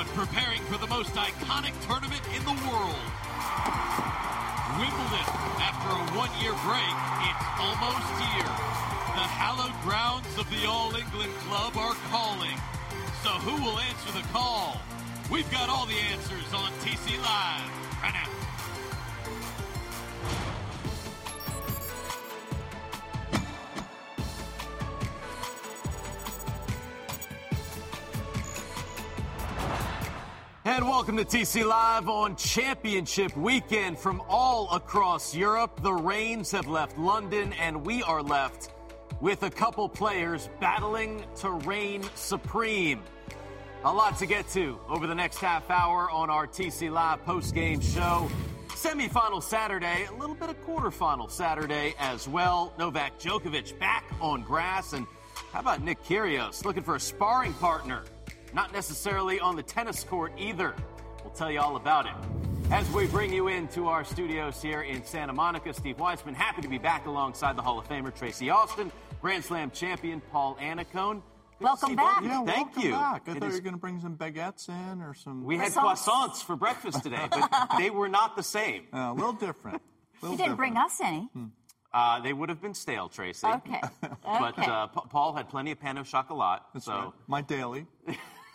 Everyone preparing for the most iconic tournament in the world. Wimbledon, after a one-year break, it's almost here. The hallowed grounds of the All England Club are calling. So who will answer the call? We've got all the answers on TC Live right now. And welcome to TC Live on Championship Weekend from all across Europe. The Reigns have left London, and we are left with a couple players battling to reign supreme. A lot to get to over the next half hour on our TC Live post-game show. Semifinal Saturday, a little bit of quarterfinal Saturday as well. Novak Djokovic back on grass, and how about Nick Kyrgios looking for a sparring partner? Not necessarily on the tennis court either. We'll tell you all about it. As we bring you into our studios here in Santa Monica, Steve Weissman, happy to be back alongside the Hall of Famer Tracy Austin, Grand Slam champion Paul Annacone. Good Welcome back. both of you. Yeah, Thank welcome you. Back. I It thought is- you were going to bring some baguettes in or some. we had Croissants. croissants for breakfast today, but they were not the same. Uh, a little different. You didn't bring us any. Uh, they would have been stale, Tracy. Okay. But Okay. uh, Pa- Paul had plenty of pan au chocolat, That's so right. My daily.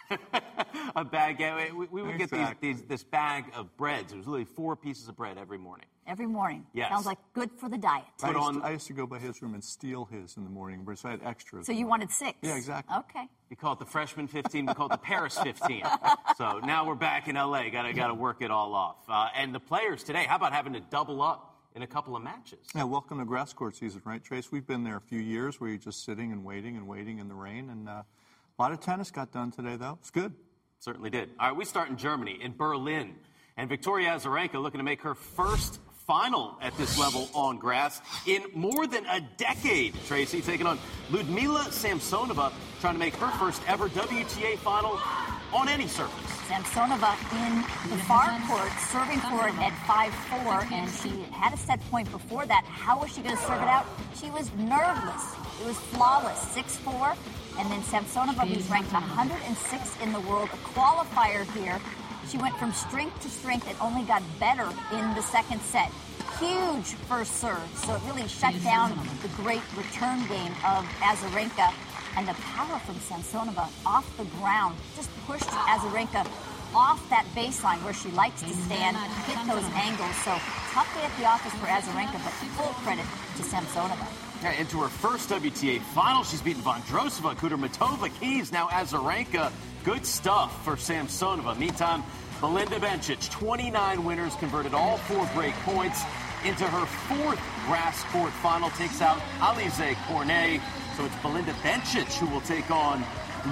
a bag. yeah, We, we would get these, these this bag of breads. It was literally four pieces of bread every morning. Every morning. Yes. Sounds like good for the diet. I Put used, on- to, I used to go by his room and steal his in the morning, but so I had extras. So you wanted six? Yeah, exactly. Okay. We call it the freshman 15. We call it the Paris 15. So now we're back in LA. Got to got to work it all off. Uh, and the players today. How about having to double up in a couple of matches? Yeah, welcome to grass court season, right, Trace? We've been there a few years where you're just sitting and waiting and waiting in the rain, and uh, a lot of tennis got done today, though. It's good. Certainly did. All right, we start in Germany, in Berlin. And Victoria Azarenka looking to make her first final at this level on grass in more than a decade. Tracy taking on Ludmila Samsonova, trying to make her first ever WTA final on any surface. Samsonova in the far court, serving for it at 5-4, and she had a set point before that. How was she going to serve it out? She was nerveless. It was flawless, 6-4. And then Samsonova, who's ranked 106 in the world, a qualifier here. She went from strength to strength and only got better in the second set. Huge first serve, so it really shut down the great return game of Azarenka. And the power from Samsonova off the ground just pushed Azarenka off that baseline where she likes to stand, hit those angles. So tough day at the office for Azarenka, but full credit to Samsonova. Yeah, into her first WTA final. She's beaten Vondrousova, Kudermetova, Keys, now Azarenka. Good stuff for Samsonova. Meantime, Belinda Bencic, 29 winners, converted all four break points into her fourth grass court final. Takes out Alize Cornet. So it's Belinda Bencic who will take on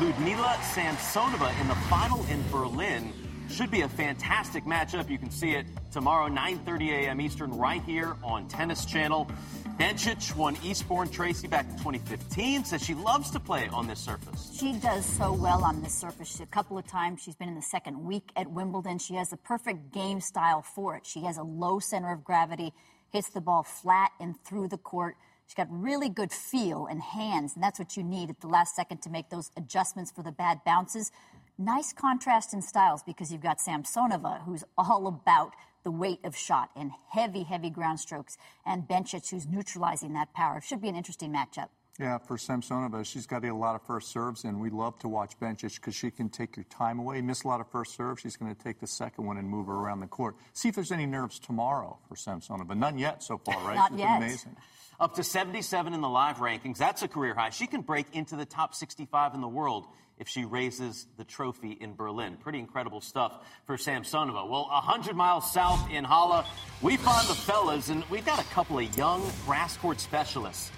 Ludmila Samsonova in the final in Berlin. Should be a fantastic matchup. You can see it tomorrow, 9:30 a.m. Eastern, right here on Tennis Channel. Bencic won Eastbourne Tracy back in 2015. Says she loves to play on this surface. She does so well on this surface. A couple of times she's been in the second week at Wimbledon. She has the perfect game style for it. She has a low center of gravity, hits the ball flat and through the court. She's got really good feel and hands, and that's what you need at the last second to make those adjustments for the bad bounces. Nice contrast in styles because you've got Samsonova, who's all about the weight of shot and heavy, heavy ground strokes, and Bencic, who's neutralizing that power. Should be an interesting matchup. Yeah, for Samsonova, she's got a lot of first serves, and we love to watch Bencic because she can take your time away. Miss a lot of first serves, she's going to take the second one and move her around the court. See if there's any nerves tomorrow for Samsonova. None yet so far, right? Not She's yet. Amazing. Up to 77 in the live rankings. That's a career high. She can break into the top 65 in the world if she raises the trophy in Berlin. Pretty incredible stuff for Samsonova. Well, 100 miles south in Halle, we find the fellas, and we've got a couple of young grass court specialists.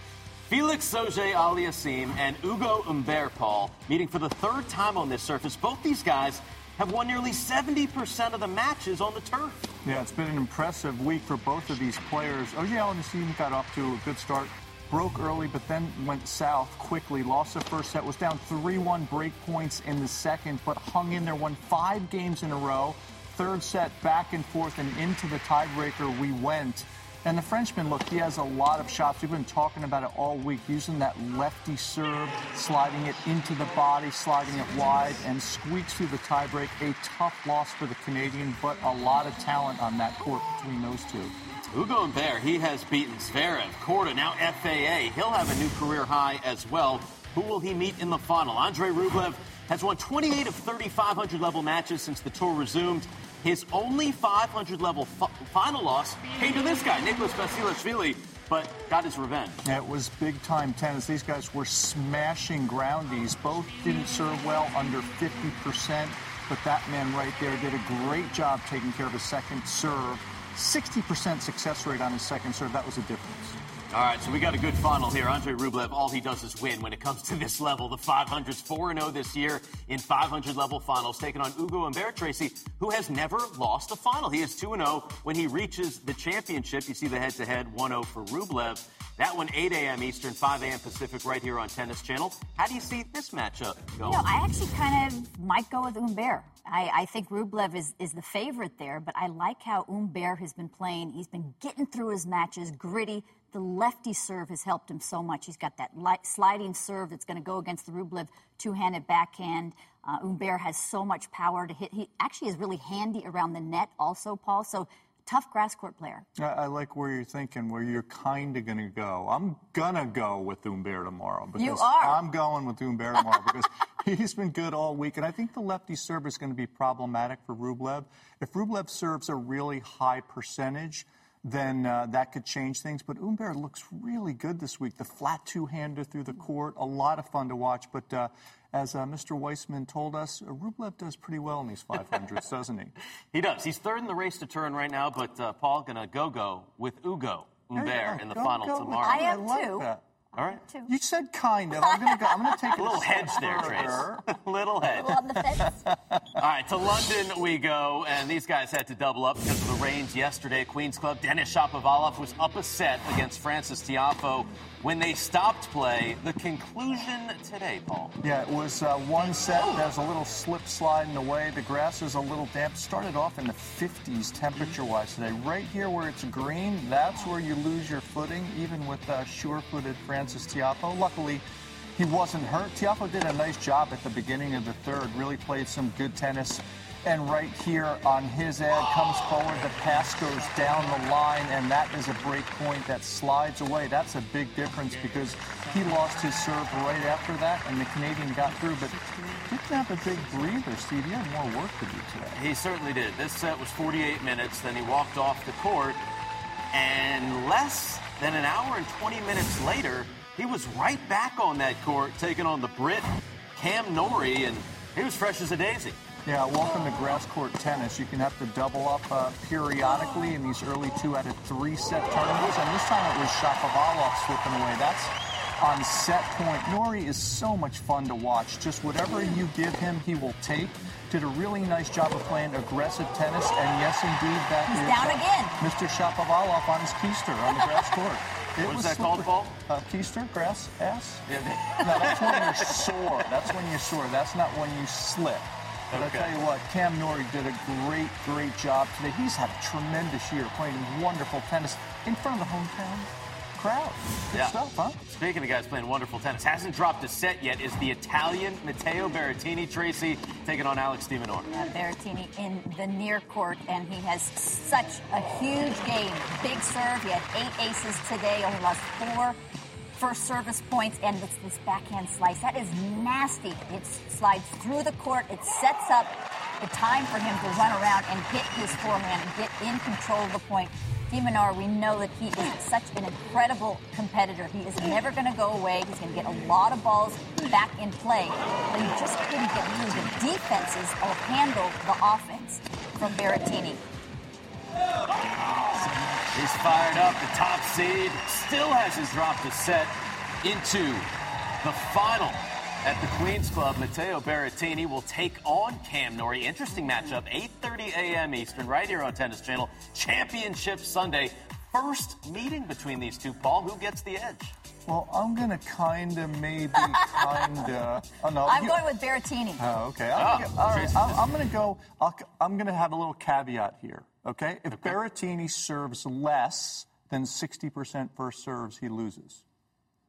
Felix Auger-Aliassime and Ugo Humbert Paul meeting for the third time on this surface. Both these guys have won nearly 70% of the matches on the turf. Yeah, it's been an impressive week for both of these players. OJ Allen got off to a good start, broke early, but then went south quickly. Lost the first set, was down 3-1 break points in the second, but hung in there, won five games in a row. Third set, back and forth, and into the tiebreaker we went. And the Frenchman, look, he has a lot of shots. We've been talking about it all week, using that lefty serve, sliding it into the body, sliding it wide, and squeaks through the tiebreak. A tough loss for the Canadian, but a lot of talent on that court between those two. Ugo Humbert, he has beaten Zverev, Korda, now FAA. He'll have a new career high as well. Who will he meet in the final? Andre Rublev has won 28 of 3,500 level matches since the tour resumed. His only 500 level fi- final loss came to this guy, Nicholas Basilashvili, but got his revenge. It was big time tennis. These guys were smashing groundies. Both didn't serve well, under 50%. But that man right there did a great job taking care of his second serve. 60% success rate on his second serve. That was a difference. All right, so we got a good final here. Andre Rublev, all he does is win when it comes to this level. The 500's 4 0 this year in 500 level finals, taking on Ugo Humbert Tracy, who has never lost a final. He is 2 0 when he reaches the championship. You see the head to head 1 0 for Rublev. That one, 8 a.m. Eastern, 5 a.m. Pacific, right here on Tennis Channel. How do you see this matchup going? You know, I actually kind of might go with Humbert. I, I think Rublev is, is the favorite there, but I like how Humbert has been playing. He's been getting through his matches, gritty. The lefty serve has helped him so much. He's got that light, sliding serve that's going to go against the Rublev two-handed backhand. Uh, Humbert has so much power to hit. He actually is really handy around the net, also, Paul. So tough grass court player. I, I like where you're thinking, where you're kind of going to go. I'm going to go with Humbert tomorrow. Because You are. I'm going with Humbert tomorrow because he's been good all week. And I think the lefty serve is going to be problematic for Rublev. If Rublev serves a really high percentage, then uh, that could change things. But Humbert looks really good this week. The flat two-hander through the court, a lot of fun to watch. But uh, as uh, Mr. Weissman told us, uh, Rublev does pretty well in these 500s, doesn't he? He does. He's third in the race to Turin right now, but uh, Paul gonna go go with Ugo Humbert Yeah, in the go- final go tomorrow. I am like too. that. All right. Too. You said kind of. I'm gonna go. I'm gonna take A little hedge there, further. Trace. Little hedge. On the fence. All right, to London we go, and these guys had to double up because of the rains yesterday. At Queens Club, Denis Shapovalov was up a set against Francis Tiafoe. When they stopped play, the conclusion today, Paul. Yeah, it was uh, one set. There's a little slip slide in the way. The grass is a little damp. Started off in the 50s temperature-wise today. Right here where it's green, that's where you lose your footing, even with uh, sure-footed Francis Tiafoe. Luckily, he wasn't hurt. Tiafoe did a nice job at the beginning of the third. Really played some good tennis. And right here on his ad comes forward. The pass goes down the line, and that is a break point that slides away. That's a big difference because he lost his serve right after that, and the Canadian got through, but didn't have a big breather, Steve. He had more work to do today. He certainly did. This set was 48 minutes, then he walked off the court, and less than an hour and 20 minutes later, he was right back on that court, taking on the Brit Cam Norrie, and he was fresh as a daisy. Yeah, welcome to grass court tennis. You can have to double up uh, periodically in these early two out of three set tournaments, and this time it was Shapovalov slipping away. That's on set point. Norrie is so much fun to watch. Just whatever you give him, he will take. Did a really nice job of playing aggressive tennis, and yes, indeed, that He's is, down uh, again. Mr. Shapovalov on his keister on the grass court. It What was was that called, slippery. Paul? Uh, keister, grass, ass. Yeah, No, that's when you're sore. That's when you're sore. That's not when you slip. But Okay. I tell you what, Cam Norrie did a great, great job today. He's had a tremendous year playing wonderful tennis in front of the hometown crowd. Good Yeah. stuff, huh? Speaking of guys playing wonderful tennis, hasn't dropped a set yet is the Italian Matteo Berrettini Tracy taking on Alex de Minaur. Uh, Berrettini in the near court, and he has such a huge game. Big serve. He had eight aces today, only lost four. First service points and this, this backhand slice. That is nasty. It slides through the court. It sets up the time for him to run around and hit his forehand and get in control of the point. de Minaur, we know that he is such an incredible competitor. He is never going to go away. He's going to get a lot of balls back in play. But he just couldn't get through the defenses or handle the offense from Berrettini. He's fired up. The top seed still hasn't dropped a set into the final at the Queen's Club. Matteo Berrettini will take on Cam Norrie. Interesting matchup, 8:30 a.m. Eastern, right here on Tennis Channel. Championship Sunday. First meeting between these two. Paul, who gets the edge? Well, I'm gonna kind of, maybe, kind of. Oh no, I'm you- going with Berrettini. Oh, okay. I'm, Oh, gonna, all right. I'm, I'm going to go. I'll, I'm going to have a little caveat here. Okay. If Berrettini serves less than 60% first serves, he loses.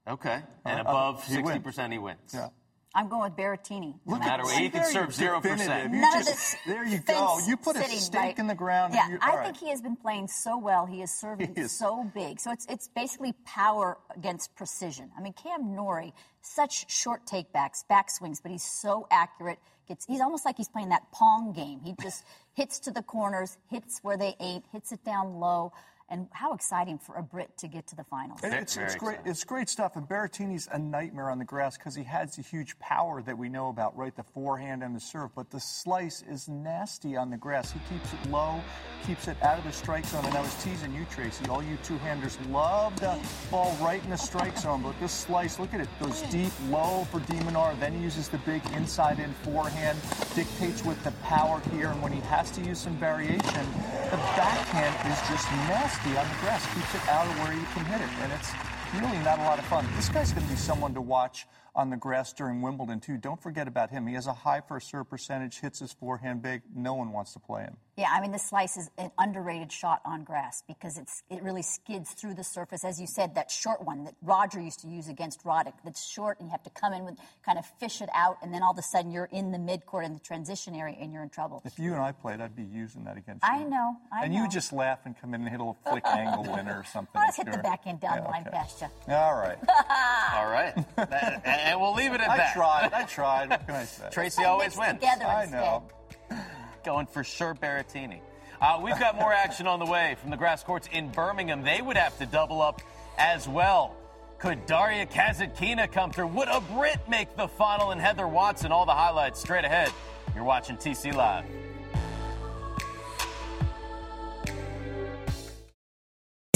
Okay. And Uh, above he wins. 60%, he wins. Yeah. I'm going with Berrettini. Look matter at what, he can serve 0%. You None of this there you go. You put a stake right? in the ground. Yeah, you- I all right. think he has been playing so well. He is serving He is. so big. So it's it's basically power against precision. I mean, Cam Norrie, such short takebacks, backswings, but he's so accurate. Gets he's almost like he's playing that pong game. He just hits to the corners, hits where they ain't, hits it down low. And how exciting for a Brit to get to the finals. It- It's, it's great. exciting. It's great stuff. And Berrettini's a nightmare on the grass because he has the huge power that we know about, right? The forehand and the serve. But the slice is nasty on the grass. He keeps it low, keeps it out of the strike zone. And I was teasing you, Tracy. All you two-handers love the ball right in the strike zone. But this slice, look at it, goes deep, low for de Minaur, then uses the big inside-in forehand, dictates with the power here. And when he has to use some variation, the backhand is just nasty on the grass. Keeps it out of where you can hit it. And it's really not a lot of fun. This guy's going to be someone to watch on the grass during Wimbledon, too. Don't forget about him. He has a high first serve percentage, hits his forehand big. No one wants to play him. Yeah, I mean, the slice is an underrated shot on grass because it's it really skids through the surface. As you said, that short one that Roger used to use against Roddick, that's short and you have to come in with kind of fish it out, and then all of a sudden you're in the midcourt in the transition area and you're in trouble. If you and I played, I'd be using that against you. I know, I and know. you would just laugh and come in and hit a little flick angle winner or something. I'll just hit the Sure. backhand down Yeah, the line okay. past you. All right. All right. That- and we'll leave it at I that. I tried. I tried. What can I say? Tracy always wins. together I know. Going for sure Berrettini. Uh, we've got more action on the way from the grass courts in Birmingham. They would have to double up as well. Could Daria Kasatkina come through? Would a Brit make the final? And Heather Watson, all the highlights straight ahead. You're watching TC Live.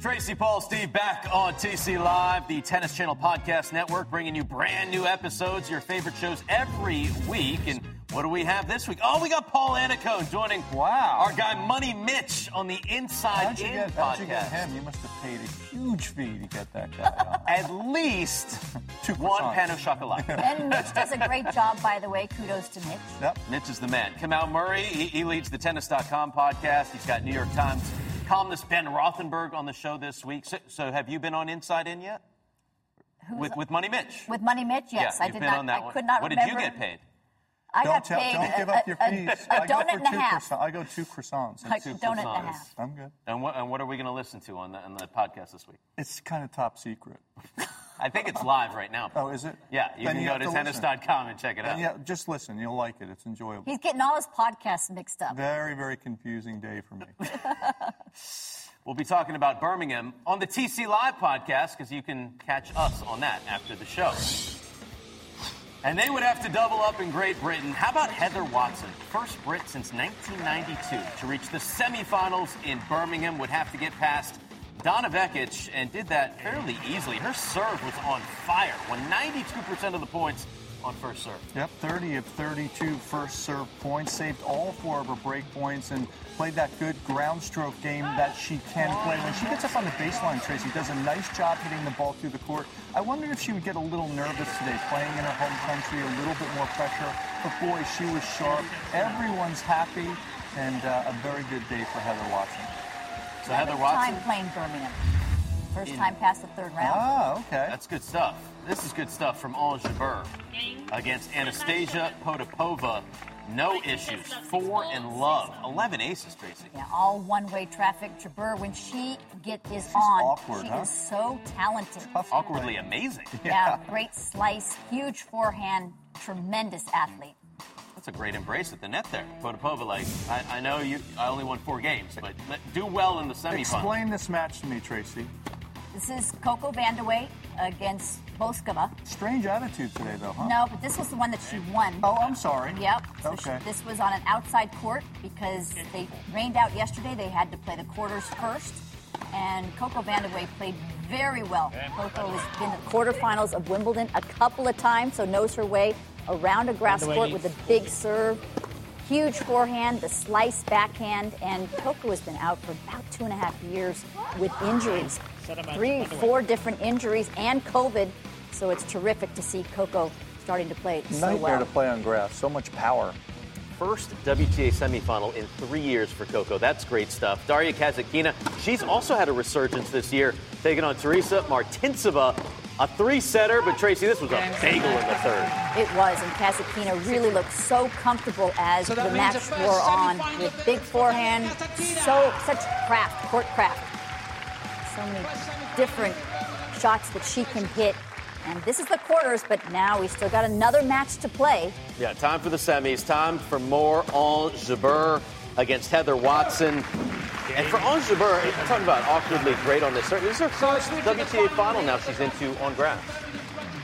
Tracy Paul Steve back on TC Live, the Tennis Channel Podcast Network, bringing you brand new episodes, your favorite shows every week. And what do we have this week? Oh, we got Paul Annacone joining Wow. our guy Money Mitch on the Inside How'd you, In get, how'd you get him? You must have paid a huge fee to get that guy on. At least Two one croissants. pan of chocolate. And Mitch does a great job, by the way. Kudos to Mitch. Yep. Mitch is the man. Kamal Murray, he, he leads the tennis.com podcast. He's got New York Times columnist Ben Rothenberg on the show this week. So, so have you been on Inside In yet? With, with Money Mitch? With Money Mitch, yes. yeah, I you've did been not. on that I one. could not what remember. did you get paid? I Don't got tell, paid don't a, give up your a- fees. a, I a go donut for and a two half. croissants. I go two croissants. A That's- two donut and a croissants. half. I'm good. And what, and what are we going to listen to on the, on the podcast this week? It's kind of top secret. I think it's live right now. Oh, is it? Yeah, you Then can you go to to listen. tennis.com and check it out. Yeah, just listen. You'll like it. It's enjoyable. He's getting all his podcasts mixed up. Very, very confusing day for me. We'll be talking about Birmingham on the TC Live podcast because you can catch us on that after the show. And they would have to double up in Great Britain. How about Heather Watson? First Brit since 1992 to reach the semifinals in Birmingham would have to get past Donna Vekic and did that fairly easily. Her serve was on fire. Won 92% of the points on first serve. Yep, 30 of 32 first serve points, saved all four of her break points, and played that good ground stroke game that she can play. When she gets up on the baseline, Tracy does a nice job hitting the ball through the court. I wonder if she would get a little nervous today, playing in her home country, a little bit more pressure. But boy, she was sharp. Everyone's happy, and uh, a very good day for Heather Watson. So Heather Seventh Watson. time playing Birmingham. First time past the third round. Oh, okay. That's good stuff. This is good stuff from Ons Jabeur against Anastasia Potapova. No issues. Four and love. 11 aces, Tracy. Yeah, all one-way traffic. Jabeur, when she get is on, awkward, she huh? is so talented. Tough Awkwardly amazing. Yeah, great slice, huge forehand, tremendous athlete. That's a great embrace at the net there. Potapova, like, I, I know you. I only won four games, but let- do well in the semifinals. Explain this match to me, Tracy. This is Coco Vandeweghe against Bouzkova. Strange attitude today, though, huh? No, but this was the one that she won. Oh, I'm sorry. Yep. So Okay. she, this was on an outside court because they rained out yesterday. They had to play the quarters first. And Coco Vandeweghe played very well. Coco has been to the quarterfinals of Wimbledon a couple of times, so knows her way around a grass court with a big serve. Huge forehand, the slice backhand, and Coco has been out for about two and a half years with injuries. Three, four different injuries and COVID. So it's terrific to see Coco starting to play so Nightmare well. to play on grass. So much power. First WTA semifinal in three years for Coco. That's great stuff. Daria Kasatkina, she's also had a resurgence this year, taking on Tereza Martincova. A three-setter, but Tracy, this was a bagel in the third. It was, and Kasatkina really looked so comfortable as So the match wore on with big forehand, so such craft, court craft, so many different shots that she can hit. And this is the quarters, but now we still got another match to play. Yeah, time for the semis. Time for more on Jabeur against Heather Watson. And for Ons Jabeur, I'm talking about awkwardly great on this. This is her first WTA final now she's into on grass.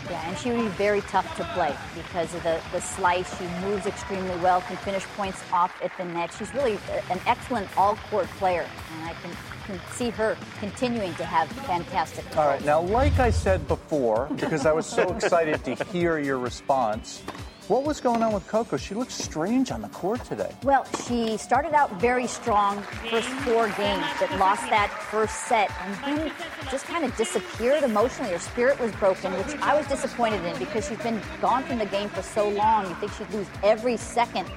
Yeah, and she would be very tough to play because of the, the slice. She moves extremely well, can finish points off at the net. She's really an excellent all-court player, and I can, can see her continuing to have fantastic results. All right, now, like I said before, because I was so excited to hear your response, what was going on with Coco? She looked strange on the court today. Well, she started out very strong first four games, but lost that first set and then just kind of disappeared emotionally. Her spirit was broken, which I was disappointed in because she's been gone from the game for so long. You think she'd lose every second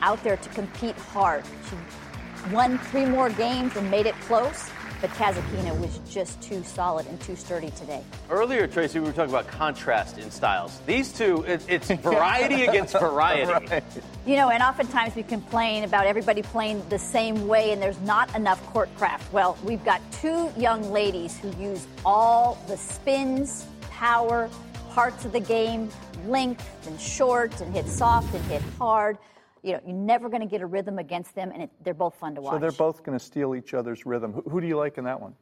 out there to compete hard. She won three more games and made it close, but Kasatkina was just too solid and too sturdy today. Earlier, Tracy, we were talking about contrast in styles. These two, it, it's variety against variety. You know, and oftentimes we complain about everybody playing the same way and there's not enough court craft. Well, we've got two young ladies who use all the spins, power, parts of the game, length and short, and hit soft and hit hard. You know, you're never going to get a rhythm against them, and it, they're both fun to watch. So they're both going to steal each other's rhythm. Who, who do you like in that one?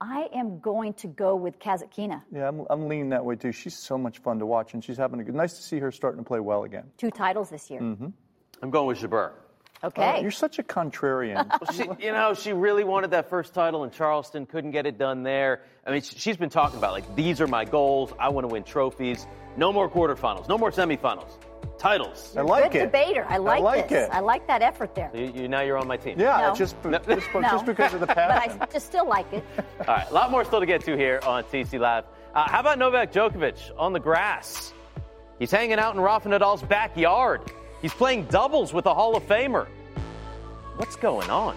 I am going to go with Kasatkina. Yeah, I'm, I'm leaning that way too. She's so much fun to watch, and she's having a good. Nice to see her starting to play well again. Two titles this year. Mm-hmm. I'm going with Jabeur. Okay. Oh, you're such a contrarian. She, you know, she really wanted that first title in Charleston, couldn't get it done there. I mean, she's been talking about, like, these are my goals. I want to win trophies. No more quarterfinals, no more semifinals. Titles. I like Good it. debater. I like, like this. it. I like that effort there. You, you, now you're on my team. yeah, No. just, No. just, No. just because of the past. but. I just still like it. All right, a lot more still to get to here on TC Live. Uh, how about Novak Djokovic on the grass? He's hanging out in Rafa Nadal's backyard. He's playing doubles with a Hall of Famer. What's going on?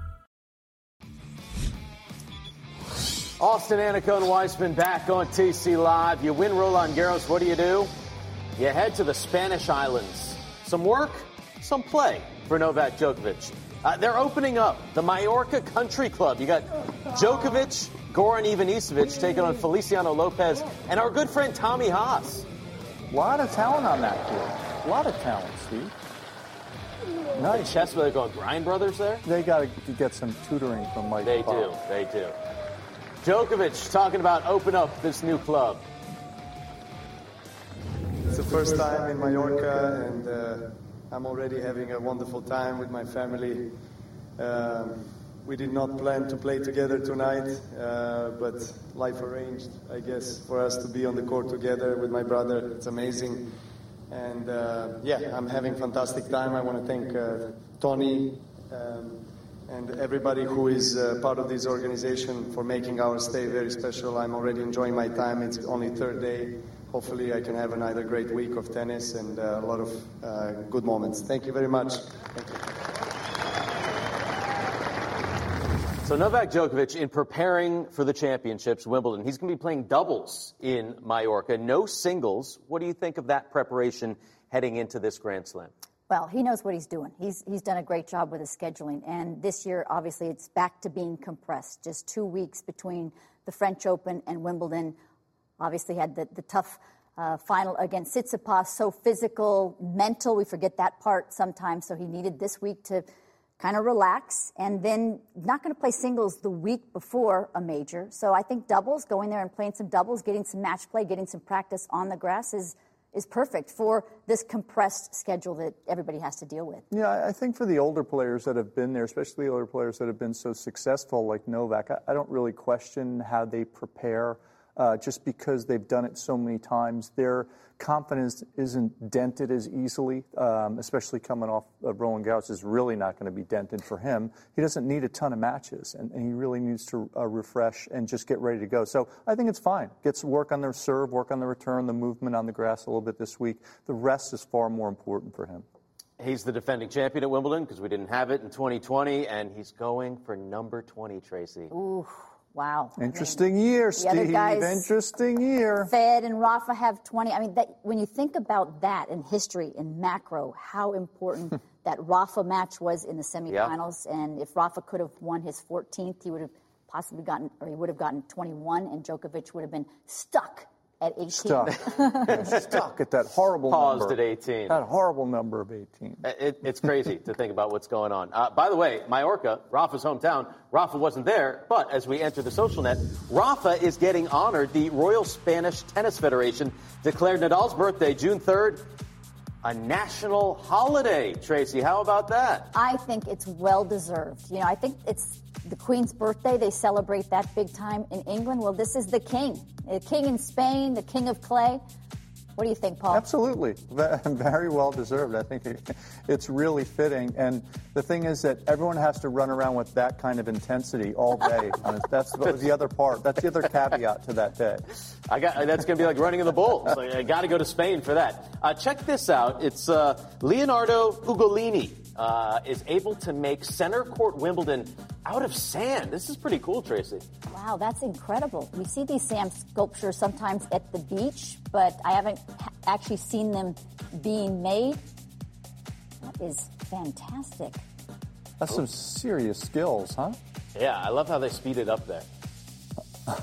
Austin Annacone and Weissman back on TC Live. You win Roland Garros, what do you do? You head to the Spanish islands. Some work, some play for Novak Djokovic. Uh, they're opening up the Mallorca Country Club. You got Djokovic, Goran Ivanisevic taking on Feliciano Lopez and our good friend Tommy Haas. A lot of talent on that court. A lot of talent, Steve. Nice. Chess, they're Grind Brothers there? They got to get some tutoring from Mike. They do. They do. Djokovic talking about open up this new club. It's the first time in Mallorca, and uh, I'm already having a wonderful time with my family. Um, we did not plan to play together tonight, uh, but life arranged, I guess, for us to be on the court together with my brother. It's amazing. And uh, yeah, I'm having fantastic time. I want to thank uh, Tony um, and everybody who is uh, part of this organization for making our stay very special. I'm already enjoying my time. It's only third day. Hopefully, I can have another great week of tennis and uh, a lot of uh, good moments. Thank you very much. You. So Novak Djokovic, in preparing for the championships, Wimbledon, he's going to be playing doubles in Mallorca, no singles. What do you think of that preparation heading into this Grand Slam? Well, he knows what he's doing. He's, he's done a great job with his scheduling. And this year, obviously, it's back to being compressed. Just two weeks between the French Open and Wimbledon. Obviously, had the, the tough uh, final against Tsitsipas, so physical, mental. We forget that part sometimes. So he needed this week to kind of relax, and then not going to play singles the week before a major. So I think doubles, going there and playing some doubles, getting some match play, getting some practice on the grass is is perfect for this compressed schedule that everybody has to deal with. Yeah, I think for the older players that have been there, especially the older players that have been so successful like Novak, I, I don't really question how they prepare. Uh, just because they've done it so many times, their confidence isn't dented as easily, um, especially coming off uh, Roland Garros is really not going to be dented for him. He doesn't need a ton of matches, and, and he really needs to uh, refresh and just get ready to go. So I think it's fine. Gets work on their serve, work on the return, the movement on the grass a little bit this week. The rest is far more important for him. He's the defending champion at Wimbledon because we didn't have it in 2020, and he's going for number 20, Tracy. Ooh, wow. Interesting year, the other Steve. guys- Interesting year. Fed and Rafa have 20. I mean, that, when you think about that in history, in macro, how important that Rafa match was in the semifinals, and if Rafa could have won his 14th, he would have possibly gotten, or he would have gotten 21, and Djokovic would have been stuck at 18. Stuck. Stuck at that horrible Paused number. at 18. That horrible number of 18. It, it's crazy to think about what's going on. Uh, by the way, Mallorca, Rafa's hometown, Rafa wasn't there, but as we enter the social net, Rafa is getting honored. The Royal Spanish Tennis Federation declared Nadal's birthday, June 3rd, a national holiday. Tracy, how about that? I think it's well deserved. You know, I think it's the Queen's birthday. They celebrate that big time in England. Well, this is the king. The king in Spain, the king of clay. What do you think, Paul? Absolutely. Very well deserved. I think it's really fitting. And the thing is that everyone has to run around with that kind of intensity all day. That's the other part. That's the other caveat to that day. I got that's going to be like running in the bulls. Like, I got to go to Spain for that. Uh, check this out. It's uh, Leonardo Ugolini uh, is able to make center court Wimbledon out of sand. This is pretty cool, Tracy. Wow, that's incredible. We see these sand sculptures sometimes at the beach, but I haven't actually seen them being made. That is fantastic. That's some serious skills, huh? Yeah, I love how they speed it up there.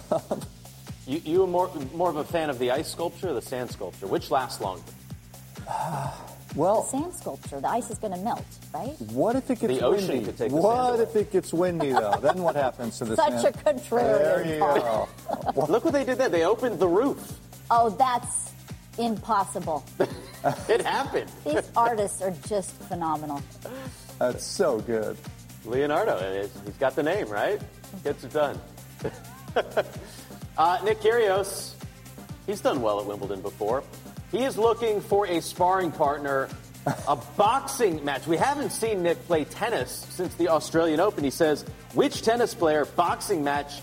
you you are more more of a fan of the ice sculpture or the sand sculpture? Which lasts longer? Well, Sand sculpture, the ice is going to melt, right? what if it gets The ocean windy? could take the what sand if it gets windy, though? then what happens to the Such sand? a contrarian. There you go. Look what they did there. They opened the roof. Oh, that's impossible. It happened. These artists are just phenomenal. That's so good. Leonardo, he's got the name, right? Gets it done. uh, Nick Kyrgios, he's done well at Wimbledon before. He is looking for a sparring partner, a boxing match. We haven't seen Nick play tennis since the Australian Open. He says, which tennis player, boxing match,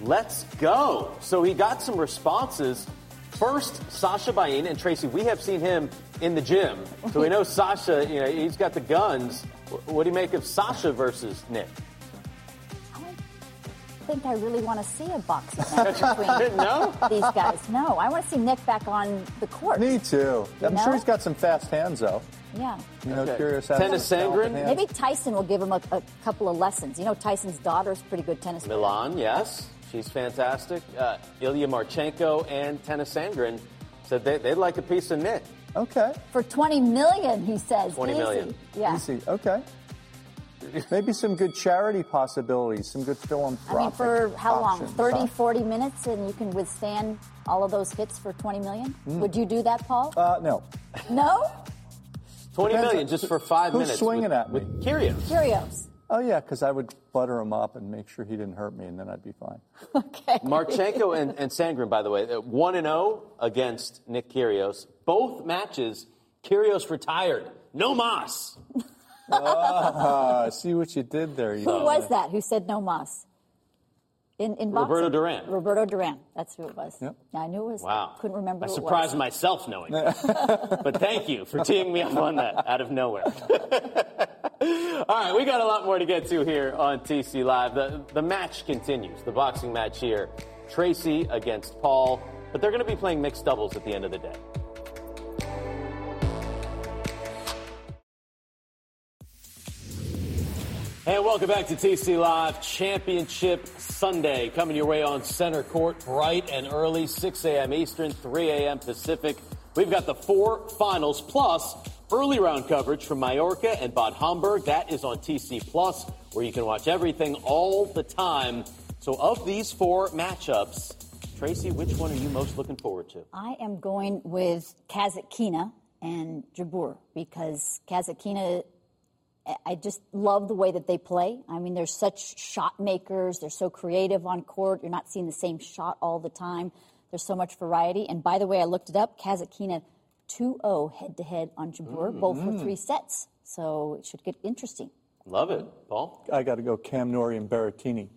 let's go. So he got some responses. First, Sasha Bain and Tracy, we have seen him in the gym. So we know Sasha, you know, he's got the guns. What do you make of Sasha versus Nick? I think I really want to see a boxing match between No? these guys. No, I want to see Nick back on the court. Me too. I'm know? sure he's got some fast hands, though. Yeah. You know, Okay. curious. how Tennis some talented Sangren? Maybe Tyson will give him a, a couple of lessons. You know, Tyson's daughter is pretty good tennis player. Milan, yes. She's fantastic. Uh, Ilya Marchenko and Tennys Sandgren said they, would like a piece of Nick. Okay. For 20 million, he says. 20 Easy. million. Yeah. Easy. Okay. Maybe some good charity possibilities, some good philanthropic I mean, for how long? options, 30, 40 minutes, and you can withstand all of those hits for 20 million? Would you do that, Paul? Uh, no. no? Twenty Depends million on- just for five who's minutes. swinging with, at me? With Kyrgios. Curios. Oh, yeah, because I would butter him up and make sure he didn't hurt me, and then I'd be fine. Okay. Marchenko and, and Sandgren, by the way, uh, 1 and 0 against Nick Kyrgios. Both matches, Kyrgios retired. No mas. Ah, see what you did there. You Who was that who said no mas? In, in boxing? Roberto Duran. Roberto Duran. That's who it was. Yep. Yeah, I knew it was. Wow. Couldn't remember I who it surprised was. myself knowing. but thank you for teeing me up on that out of nowhere. All right, we got a lot more to get to here on TC Live. The, the match continues, the boxing match here. Tracy against Paul, but they're going to be playing mixed doubles at the end of the day. And welcome back to TC Live Championship Sunday. Coming your way on center court, bright and early, 6 a.m. Eastern, 3 a.m. Pacific. We've got the four finals plus early round coverage from Mallorca and Bad Homburg. That is on TC Plus, where you can watch everything all the time. So, of these four matchups, Tracy, which one are you most looking forward to? I am going with Kasatkina and Jabeur because Kasatkina, I just love the way that they play. I mean, they're such shot makers. They're so creative on court. You're not seeing the same shot all the time. There's so much variety. And by the way, I looked it up. Kasatkina 2-0 head-to-head on Jabeur, mm-hmm. both for three sets. So it should get interesting. Love it. Paul? I got to go Cam Norrie and Berrettini.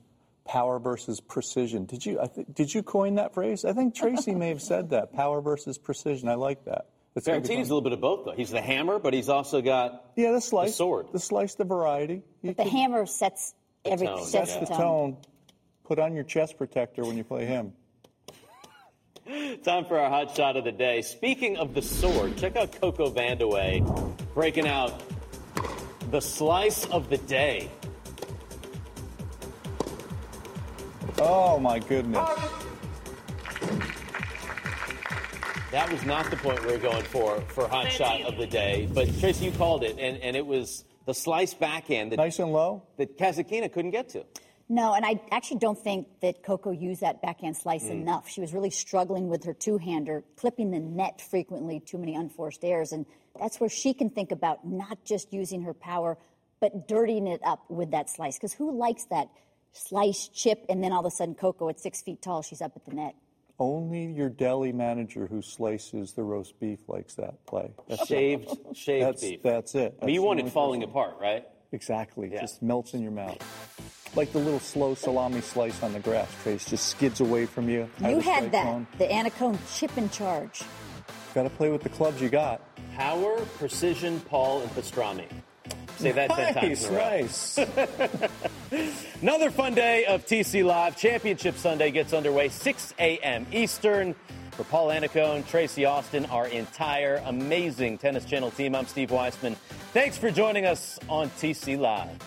Power versus precision. Did you I th- did you coin that phrase? I think Tracy may have said that. Power versus precision. I like that. It's gonna be Berrettini's a little bit of both, though. He's the hammer, but he's also got yeah, the slice, sword. the slice, the variety. You The can- hammer sets everything. tone, Sets yeah. The tone. Put on your chest protector when you play him. Time for our hot shot of the day. Speaking of the sword, check out Coco Vandeweghe breaking out the slice of the day. Oh my goodness. That was not the point we were going for for hot shot of the day, but Tracy, you called it, and, and it was the slice backhand that, Nice and low. that Kasatkina couldn't get to. No, and I actually don't think that Coco used that backhand slice mm. enough. She was really struggling with her two-hander, clipping the net frequently, too many unforced errors, and that's where she can think about not just using her power, but dirtying it up with that slice. Because who likes that slice chip, and then all of a sudden Coco at six feet tall, she's up at the net. Only your deli manager who slices the roast beef likes that play. That's Shaved, shaved That's, beef. that's it. I mean, you want it falling person. apart, right? Exactly. Yeah. Just melts in your mouth. Like the little slow salami slice on the grass, Trace. Just skids away from you. You the had that, zone. the Annacone chip in charge. Got to play with the clubs you got. Power, precision, Paul, and pastrami. Say that ten times Nice, in a row. nice. Another fun day of TC Live. Championship Sunday gets underway 6 a.m. Eastern. For Paul Annacone, Tracy Austin, our entire amazing Tennis Channel team, I'm Steve Weissman. Thanks for joining us on TC Live.